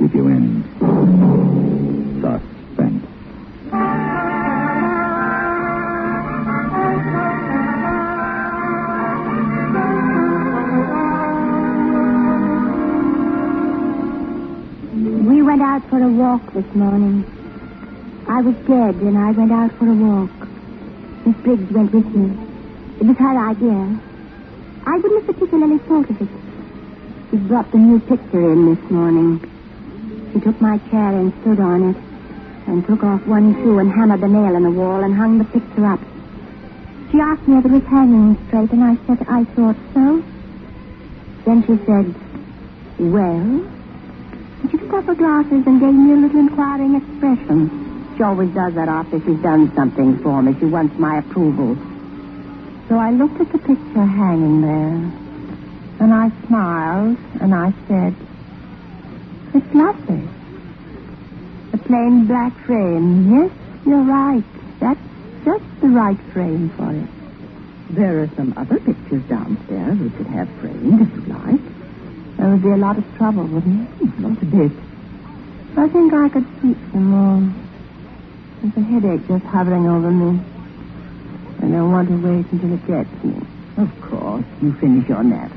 keep you in suspense. We went out for a walk this morning. I was dead and I went out for a walk. Miss Briggs went with me. It was her idea. I wouldn't have particularly thought of it. She brought the new picture in this morning. She took my chair and stood on it, and took off one shoe and hammered the nail in the wall and hung the picture up. She asked me if it was hanging straight, and I said I thought so. Then she said, Well? She took off her glasses and gave me a little inquiring expression. She always does that after she's done something for me. She wants my approval. So I looked at the picture hanging there. And I smiled and I said, It's lovely. A plain black frame. Yes, you're right. That's just the right frame for it. There are some other pictures downstairs we could have framed if you like. There would be a lot of trouble, wouldn't it? Hmm, not a bit. I think I could sleep some more. There's a headache just hovering over me. And I want to wait until it gets me. Of course. You finish your nap.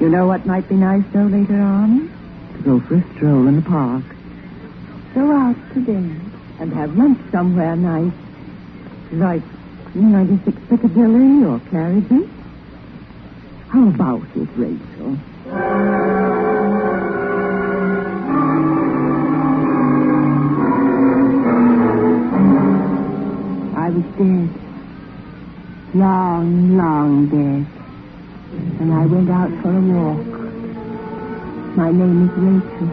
You know what might be nice, though, later on? Go for a stroll in the park. Go out to dinner and have lunch somewhere nice. Like 96 Piccadilly or Claridge's. How about it, Rachel? I was dead. Long, long dead. And I went out for a walk. My name is Rachel.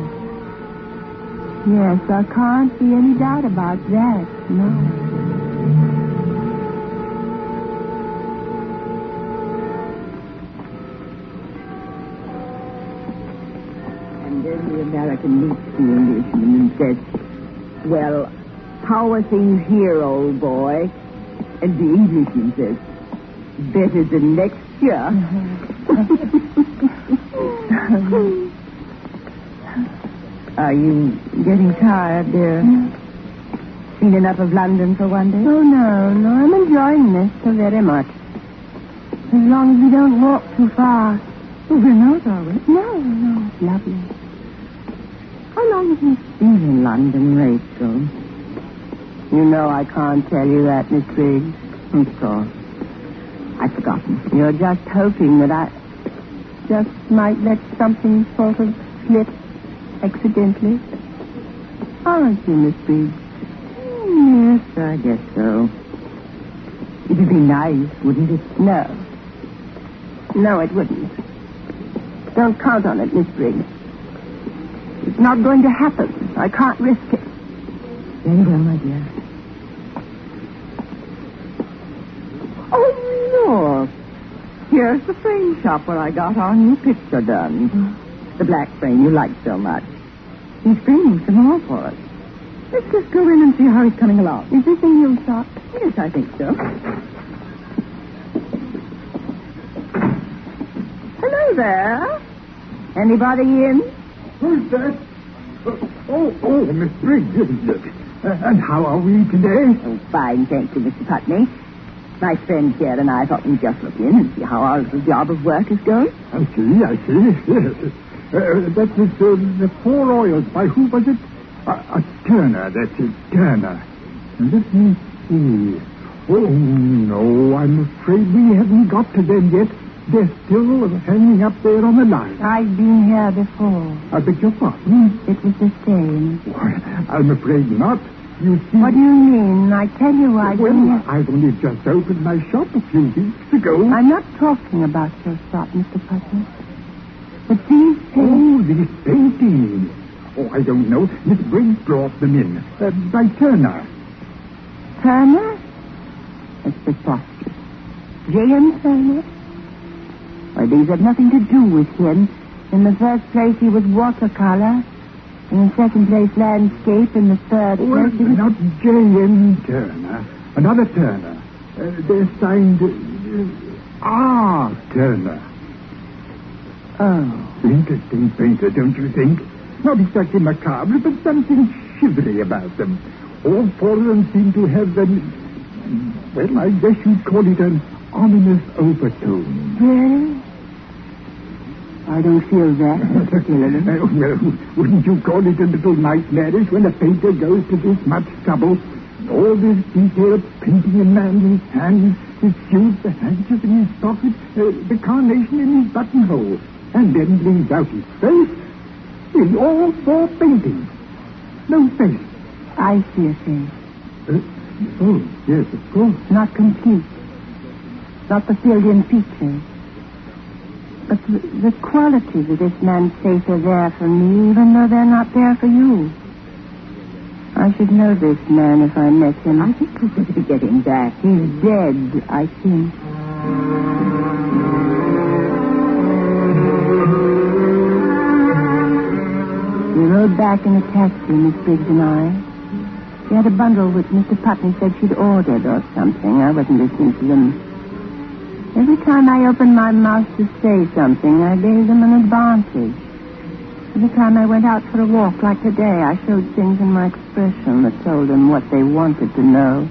Yes, there can't be any doubt about that, no. And then the American meets the Englishman and says, Well, how are things here, old boy? And the Englishman says, Better than next year. Are you getting tired, dear? Seen enough of London for one day? Oh, no, no. I'm enjoying this so very much. As long as we don't walk too far. Oh, we're not, are we? No, no. It's lovely. How long have you been in London, Rachel? You know I can't tell you that, Miss Briggs. Of course. I've forgotten. You're just hoping that I just might let something sort of slip accidentally. Aren't you, Miss Briggs? Yes, I guess so. It'd be nice, wouldn't it? No. No, it wouldn't. Don't count on it, Miss Briggs. It's not going to happen. I can't risk it. Very well, my dear. Oh, look. Here's the frame shop where I got our new picture done. Oh. The black frame you like so much. He's framing some more for us. Let's just go in and see how he's coming along. Is this a new shop? Yes, I think so. Hello there. Anybody in? Who's that? Oh, oh, Miss Briggs, isn't it? Uh, and how are we today? Oh, fine, thank you, Mr. Putney. My friend here and I thought we'd just look in and see how our little job of work is going. I see, I see. Yes. Uh, that was uh, the Four Oils. By who was it? Uh, uh, Turner, that's it, Turner. Let me see. Oh, no, I'm afraid we haven't got to them yet. They're still hanging up there on the line. I've been here before. I beg your pardon? It was the same. I'm afraid not. You see... What do you mean? I tell you I Well, don't... I've only just opened my shop a few weeks ago. I'm not talking about your shop, Mr. Putney. But these things... Oh, these paintings. Oh, I don't know. Miss Briggs brought them in. Uh, by Turner. Turner? That's preposterous. J.M. Turner? Why, these have nothing to do with him. In the first place, he was watercolor. In the second place, landscape. In the third Well, place, was... not J.M. Turner. Another Turner. Uh, they're signed uh, R. Turner. Oh. Interesting painter, don't you think? Not exactly macabre, but something shivery about them. All four of them seem to have an, well, I guess you'd call it an ominous overtone. Really? I don't feel that particularly. Uh, well, wouldn't you call it a little nightmarish when a painter goes to this much trouble? All this detail of painting a man in his hands, his shoes, the handkerchief in his pocket, uh, the carnation in his buttonhole, and then leaves out his face in all four paintings. No face. I see a face. Uh, oh, yes, of course. Not complete. Not the filled-in features. But the, the qualities of this man's face are there for me, even though they're not there for you. I should know this man if I met him. I think we're going to be getting back. He's dead, I think. We rode back in a taxi, Miss Briggs and I. She had a bundle which Mr. Putney said she'd ordered or something. I wasn't listening to them. Every time I opened my mouth to say something, I gave them an advantage. Every time I went out for a walk like today, I showed things in my expression that told them what they wanted to know.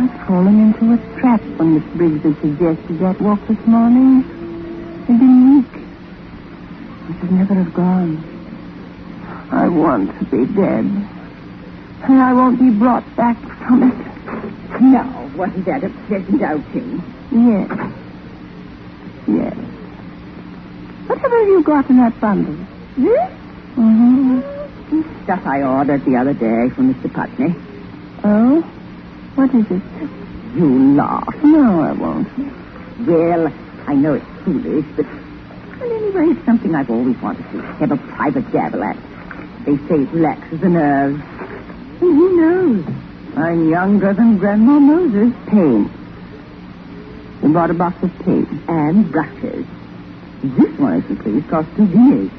I'd fallen into a trap when Miss Briggs had suggested that walk this morning. I'd been weak. I should never have gone. I want to be dead. And I won't be brought back from it. Now, wasn't that a pleasant outing? Yes. Yes. Whatever have you got in that bundle? This? Mm-hmm. Stuff I ordered the other day from Mr. Putney. Oh? What is it? You laugh. No, I won't. Well, I know it's foolish, but well, anyway, it's something I've always wanted to have a private dabble at. They say it relaxes the nerves. And who knows? I'm younger than Grandma Moses. Paint. You bought a box of paint. And brushes. This one, if you please, cost two guineas.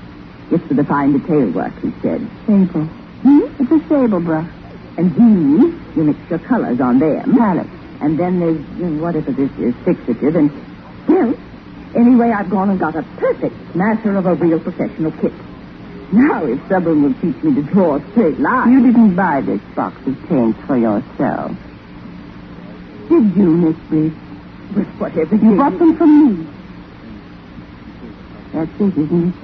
It's for the fine detail work, he said. Sable. Hmm? It's a sable brush. And these, you mix your colors on them. Palette. And then there's whatever this is, fixative, and well, anyway, I've gone and got a perfect master of a real professional kit. Now, if someone will teach me to draw a straight line. You didn't buy this box of paints for yourself. Did you, Miss Briggs? With whatever You you bought them from me. That's it, isn't it?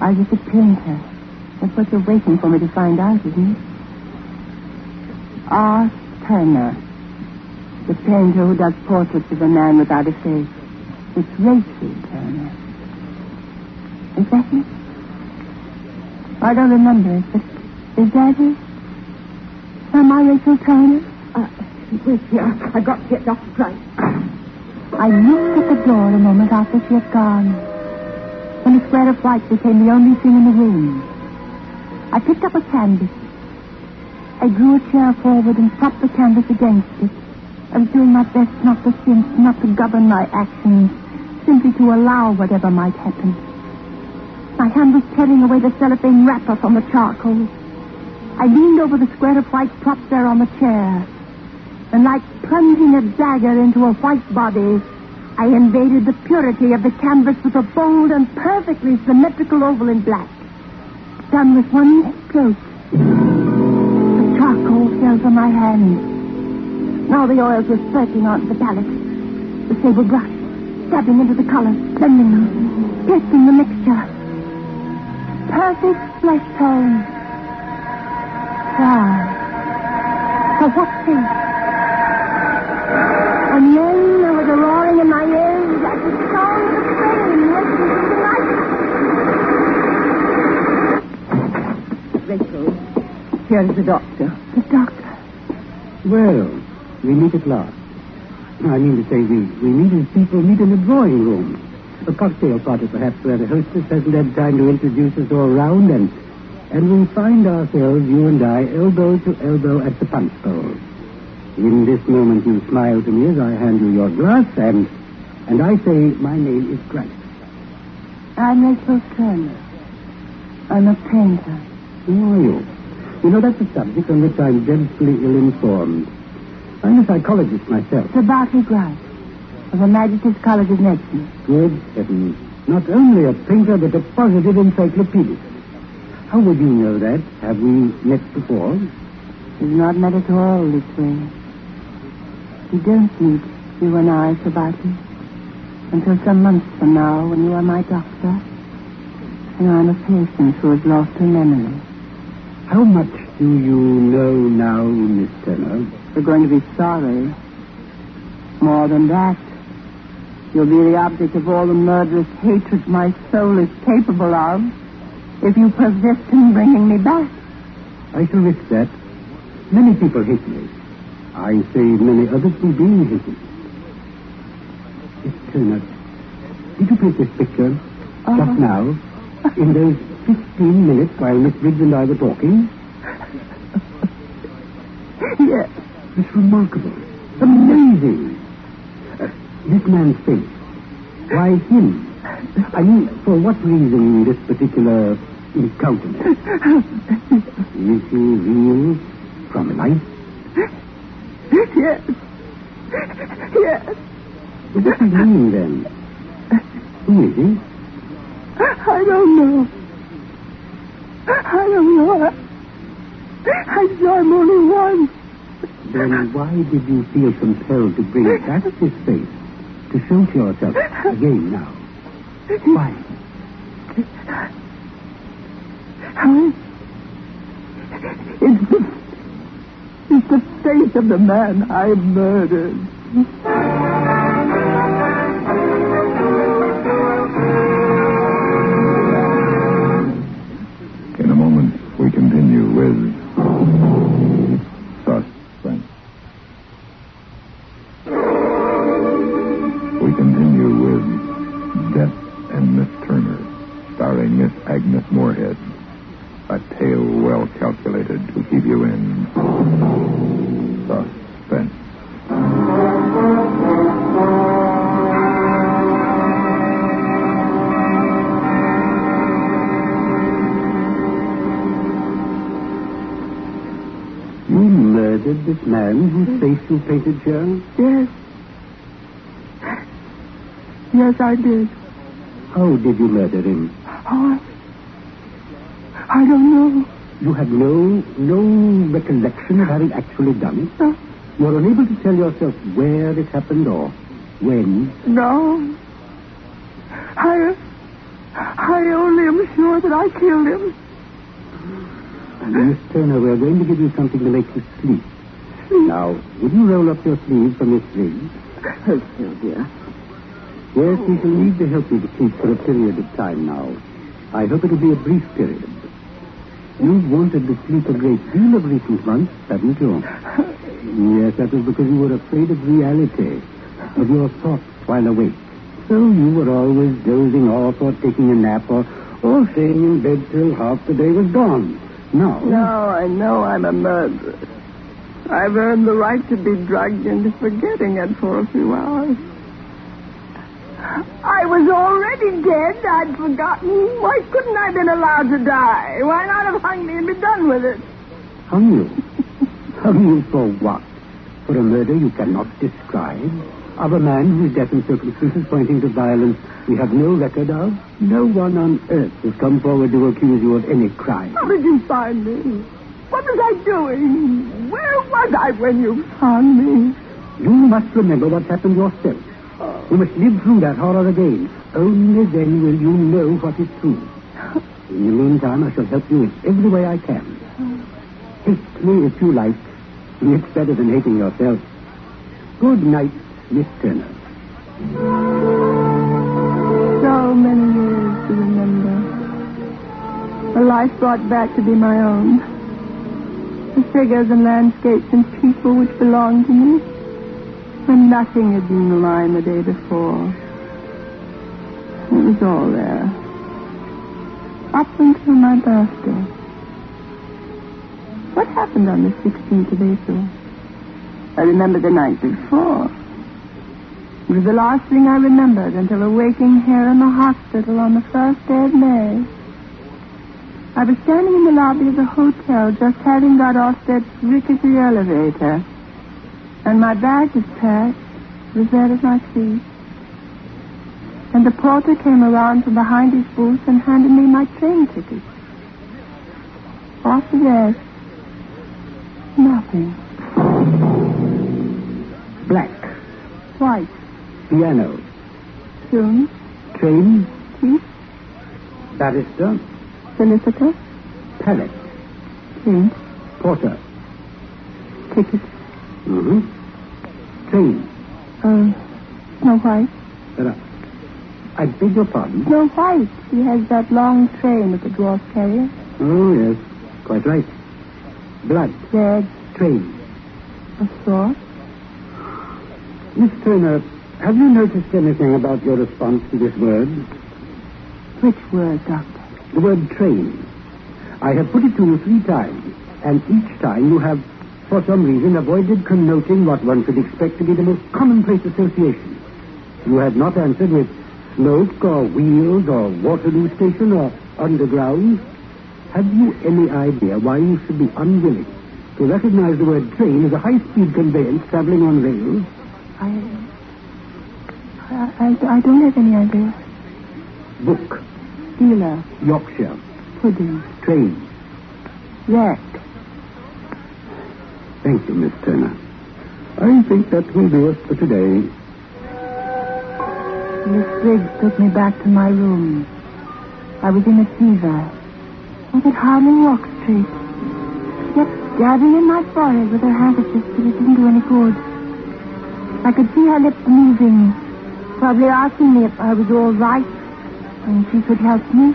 I was a painter. That's what you're waiting for me to find out, isn't it? R. Turner. The painter who does portraits of a man without a face. It's Rachel Turner. Is that it? I don't remember it, but is that it? Am I Rachel Turner? Uh, wait here. I've got to get Dr. Price. I looked at the door a moment after she had gone. When a square of white became the only thing in the room. I picked up a canvas. I drew a chair forward and propped the canvas against it. I was doing my best not to think, not to govern my actions, simply to allow whatever might happen. My hand was tearing away the cellophane wrapper from the charcoal. I leaned over the square of white propped there on the chair. And like plunging a dagger into a white body, I invaded the purity of the canvas with a bold and perfectly symmetrical oval in black. Done with one stroke. The charcoal fell from my hand. Now the oils were spurting onto the palette. The sable brush, dabbing into the colors, blending them, piercing the mixture. Perfect flesh tone. Why? For what sake? And then there was a roaring in my ears like the sound of a train racing through the night. Rachel, Here is the doctor. The doctor. Well, we meet at last. I mean to say, we, we meet as people meet in a drawing room. A cocktail party, perhaps, where the hostess hasn't had time to introduce us all round, and, and we find ourselves, you and I, elbow to elbow at the punch bowl. In this moment, you smile to me as I hand you your glass, and, and I say, my name is Grant. I'm Rachel Turner. I'm a painter. Oh, Who are you? You know, that's a subject on which I'm dreadfully ill-informed. I'm a psychologist myself. Sir Bartley Grice of Her Majesty's College of Medicine. Good heavens. Not only a painter, but a positive encyclopedist. How would you know that? Have we met before? We've not met at all this way. We don't meet, you and I, Bartley, until some months from now when you are my doctor and I'm a patient who has lost her memory. How much do you know now, Miss Turner? You're going to be sorry. More than that. You'll be the object of all the murderous hatred my soul is capable of if you persist in bringing me back. I shall risk that. Many people hate me. I say many others will be hated. Miss Turner, did you paint this picture Uh-huh. just now, in those 15 minutes while Miss Briggs and I were talking? Yes. It's remarkable. Amazing. This man's face. Why him? I mean, for what reason this particular countenance? Is he real from life? Yes. Yes. What does he mean then? Who is he? I don't know. I don't know. I saw him only once. Then why did you feel compelled to bring back this face to show to yourself again now? Why? I, it's the, it's the face of the man I murdered. You here? Yes. Yes, I did. How did you murder him? Oh, I, I don't know. You have no no recollection of having actually done it? No. You're unable to tell yourself where it happened or when? No. I, I only am sure that I killed him. Miss Turner, we're going to give you something to make you sleep. Now, would you roll up your sleeves for Miss Briggs? Oh, Sylvia. Yes, we shall need to help you to sleep for a period of time now. I hope it'll be a brief period. You've wanted to sleep a great deal of recent months, haven't you? Yes, that was because you were afraid of reality, of your thoughts while awake. So you were always dozing off or taking a nap or, or staying in bed till half the day was gone. Now, Now I know I'm a murderess. I've earned the right to be drugged into forgetting it for a few hours. I was already dead. I'd forgotten. Why couldn't I have been allowed to die? Why not have hung me and be done with it? hung you. hung you for what? For a murder you cannot describe? Of a man whose death and circumstances pointing to violence we have no record of? No one on earth has come forward to accuse you of any crime. How did you find me? What was I doing? Where was I when you found me? You must remember what happened yourself. You must live through that horror again. Only then will you know what is true. In the meantime, I shall help you in every way I can. Hate me if you like. It's better than hating yourself. Good night, Miss Turner. So many years to remember. A life brought back to be my own. Figures and landscapes and people which belonged to me when nothing had been mine the day before. It was all there. Up until my birthday. What happened on the 16th of April? I remember the night before. It was the last thing I remembered until awaking here in the hospital on the first day of May. I was standing in the lobby of the hotel just having got off that rickety elevator. And my bag was packed. Was there at my feet. And the porter came around from behind his booth and handed me my train ticket. After that, nothing. Black. White. Piano. Tune. Train. Teeth. Barrister. Solicitor. Pallet. Prince. Porter. Ticket. Mm-hmm. Train. Uh, Snow White. Uh, I beg your pardon? Snow White. She has that long train at the dwarf carrier. Oh, yes. Quite right. Blood. Red. Train. A sword. Miss Turner, have you noticed anything about your response to this word? Which word, Doctor? The word train. I have put it to you three times, and each time you have, for some reason, avoided connoting what one should expect to be the most commonplace association. You have not answered with smoke or wheels or Waterloo Station or underground. Have you any idea why you should be unwilling to recognize the word train as a high-speed conveyance traveling on rails? I, I, I, I don't have any idea. Book, Dealer. Yorkshire, Pudding. train. Wreck. Thank you, Miss Turner. I think that will do it for today. Miss Briggs took me back to my room. I was in a fever. I could hardly walk straight. She kept dabbing in my forehead with her handkerchief, but it didn't do any good. I could see her lips moving, probably asking me if I was all right and she could help me.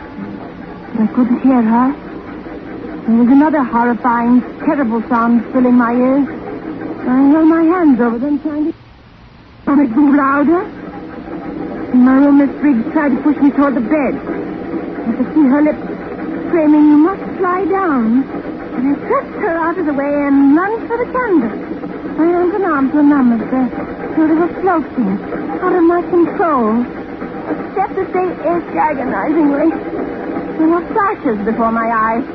But I couldn't hear her. There was another horrifying, terrible sound filling my ears. I held my hands over them, trying to... And it grew louder. In my Miss Briggs tried to push me toward the bed. I could see her lips screaming, you must lie down. And I pressed her out of the way and lunged for the candle. My hands and arms were numb as the so they were floating, out of my control. Except to they itched agonizingly. There were flashes before my eyes,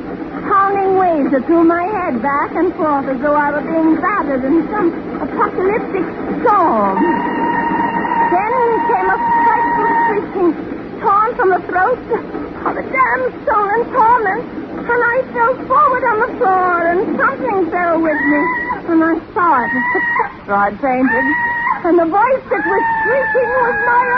pounding waves that threw my head back and forth as though I were being battered in some apocalyptic storm. Then came a frightful shrieking, torn from the throat of a damned soul in torment, and I fell forward on the floor, and something fell with me, and I saw it was the painted, and the voice that was shrieking was my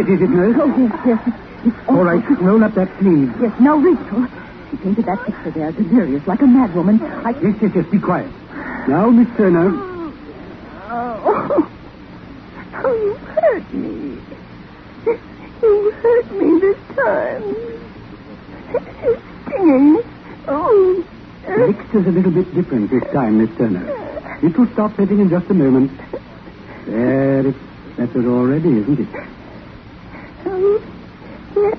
It, is it, nurse? Oh, yes, yes. It's All right, roll up that sleeve. Yes, now, Rachel. She painted that picture there, delirious, like a madwoman. I... Yes, yes, yes, be quiet. Now, Miss Turner, Oh, oh, you hurt me. You hurt me this time. It's stinging. Oh. the mixture's a little bit different this time, Miss Turner. It will stop hitting in just a moment. There, it's better already, isn't it? Oh, yes.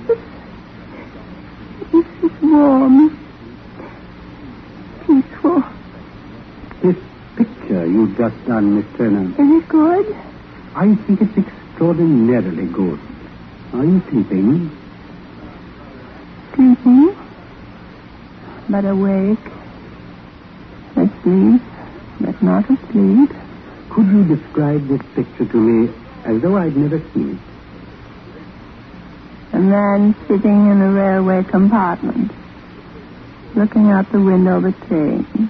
This is warm. Peaceful. This picture you've just done, Miss Turner, Is it good? I think it's extraordinarily good. Are you sleeping? Sleeping. But awake. Asleep, but not asleep. Could you describe this picture to me as though I'd never seen it? A man sitting in a railway compartment, looking out the window of a train.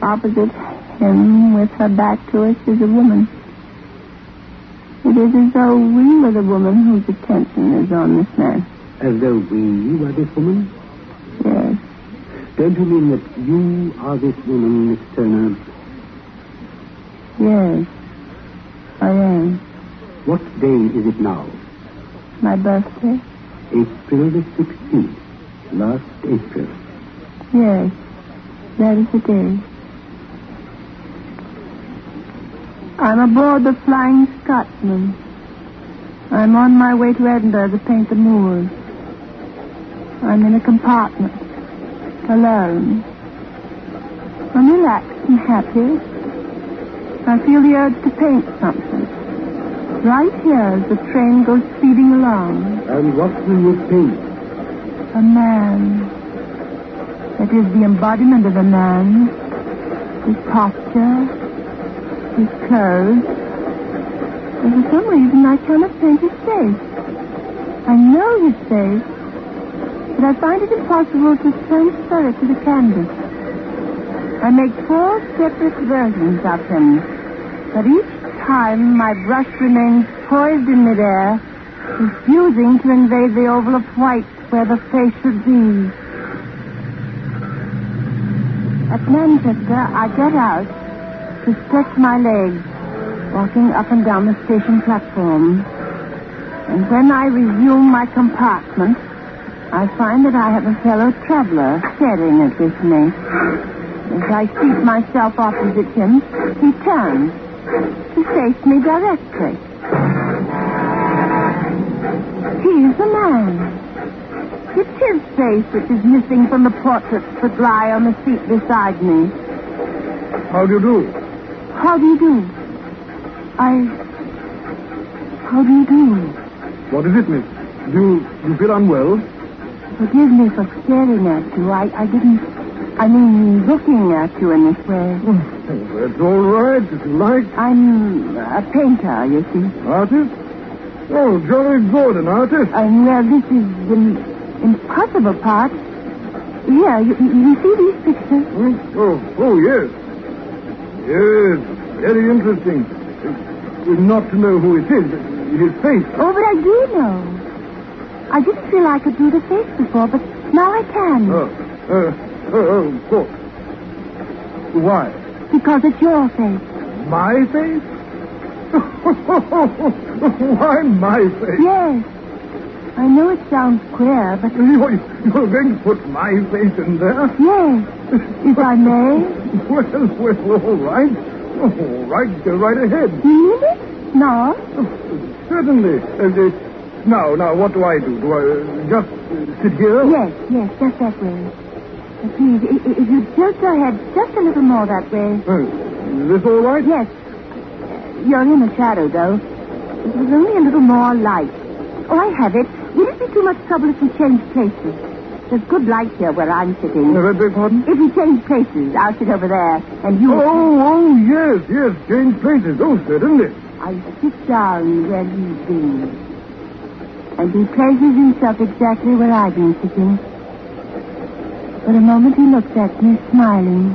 Opposite him, with her back to us, is a woman. It is as though we were the woman whose attention is on this man. As though we were this woman? Yes. Don't you mean that you are this woman, Miss Turner? Yes, I am. What day is it now? My birthday? April the 16th. Last April. Yes, that is the day. I'm aboard the Flying Scotsman. I'm on my way to Edinburgh to paint the moors. I'm in a compartment, alone. I'm relaxed and happy. I feel the urge to paint something. Right here as the train goes speeding along. And what will you paint? A man. That is the embodiment of a man. His posture, his clothes. And for some reason I cannot paint his face. I know his face, but I find it impossible to transfer it to the canvas. I make four separate versions of him, but each time my brush remains poised in midair, refusing to invade the oval of white where the face should be. At Manchester, I get out to stretch my legs, walking up and down the station platform. And when I resume my compartment, I find that I have a fellow traveler staring at with me. As I seat myself opposite him, he turns to face me directly. He's the man. It's his face which is missing from the portraits that lie on the seat beside me. How do you do? How do you do? I. How do you do? What is it, miss? Do you, you feel unwell? Forgive me for staring at you. I, I didn't. I mean, looking at you in this way. Oh. Oh, that's all right, if you like. I'm a painter, you see. Artist? Oh, jolly good, an artist. And, well, this is the impossible part. Here, you, you see these pictures? Hmm? Oh, oh, yes. Yes, very interesting. Uh, Not to know who it is, his face. Oh, but I do know. I didn't feel I could do the face before, but now I can. Oh, uh, oh, oh, of course. Why? Because it's your face. My face? Why my face? Yes. I know it sounds queer, but You're, you're going to put my face in there? yes, if I may. Well, well, all right. All right, go right ahead. Really? No. Certainly. Uh, uh, now, now, what do I do? Do I uh, just uh, sit here? Yes, yes, just that way. Please, i- i- if you'd tilt your head just a little more that way. Uh, is this all right? Yes. You're in the shadow, though. It was only a little more light. Oh, I have it. Will it be too much trouble if we change places? There's good light here where I'm sitting. Uh, beg pardon? If we change places, I'll sit over there, and you... Oh, oh, yes, yes, change places. Oh, certainly. I sit down where he's been. And he places himself exactly where I've been sitting. For a moment he looked at me, smiling.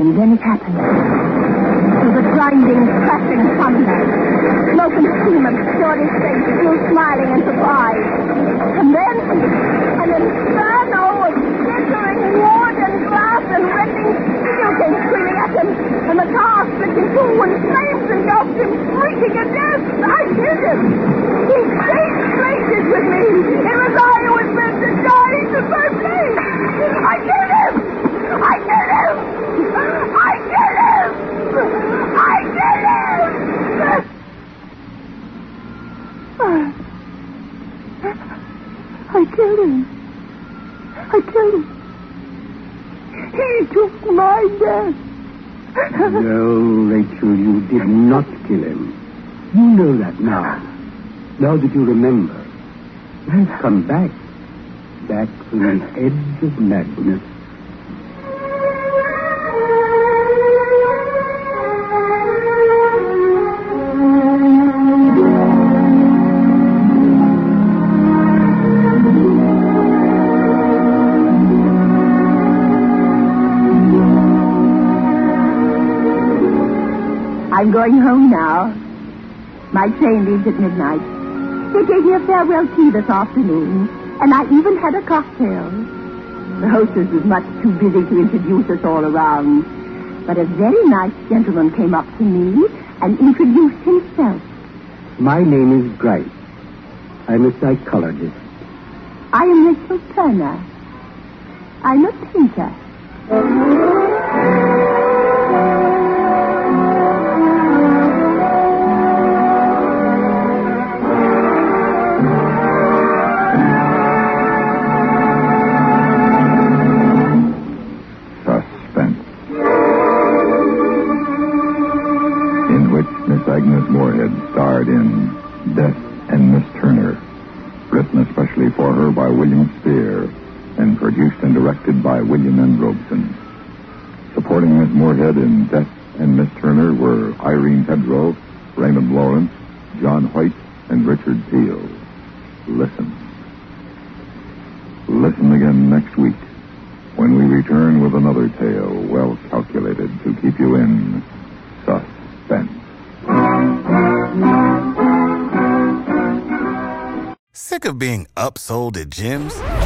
And then it happens. To the grinding, crashing thunder. Smoke and steam obscured his face, still smiling and surprised. And then, an inferno of glittering wood and glass and rending steel came screaming at him. And the car split in two and flames engulfed him, shrieking at death. I killed him. He changed places with me. It was I who was the first place. I killed him. I killed him. I killed him. I killed him. I killed him. I killed him. He took my death. No, Rachel, you did not kill him. You know that now. Now that you remember. I've come back. Back from the edge of madness. I'm going home now. My train leaves at midnight. They gave me a farewell tea this afternoon, and I even had a cocktail. The hostess was much too busy to introduce us all around. But a very nice gentleman came up to me and introduced himself. My name is Bryce. I'm a psychologist. I am Rachel Turner. I'm a painter. Raymond Lawrence, John White, and Richard Peel. Listen. Listen again next week when we return with another tale well calculated to keep you in suspense. Sick of being upsold at gyms?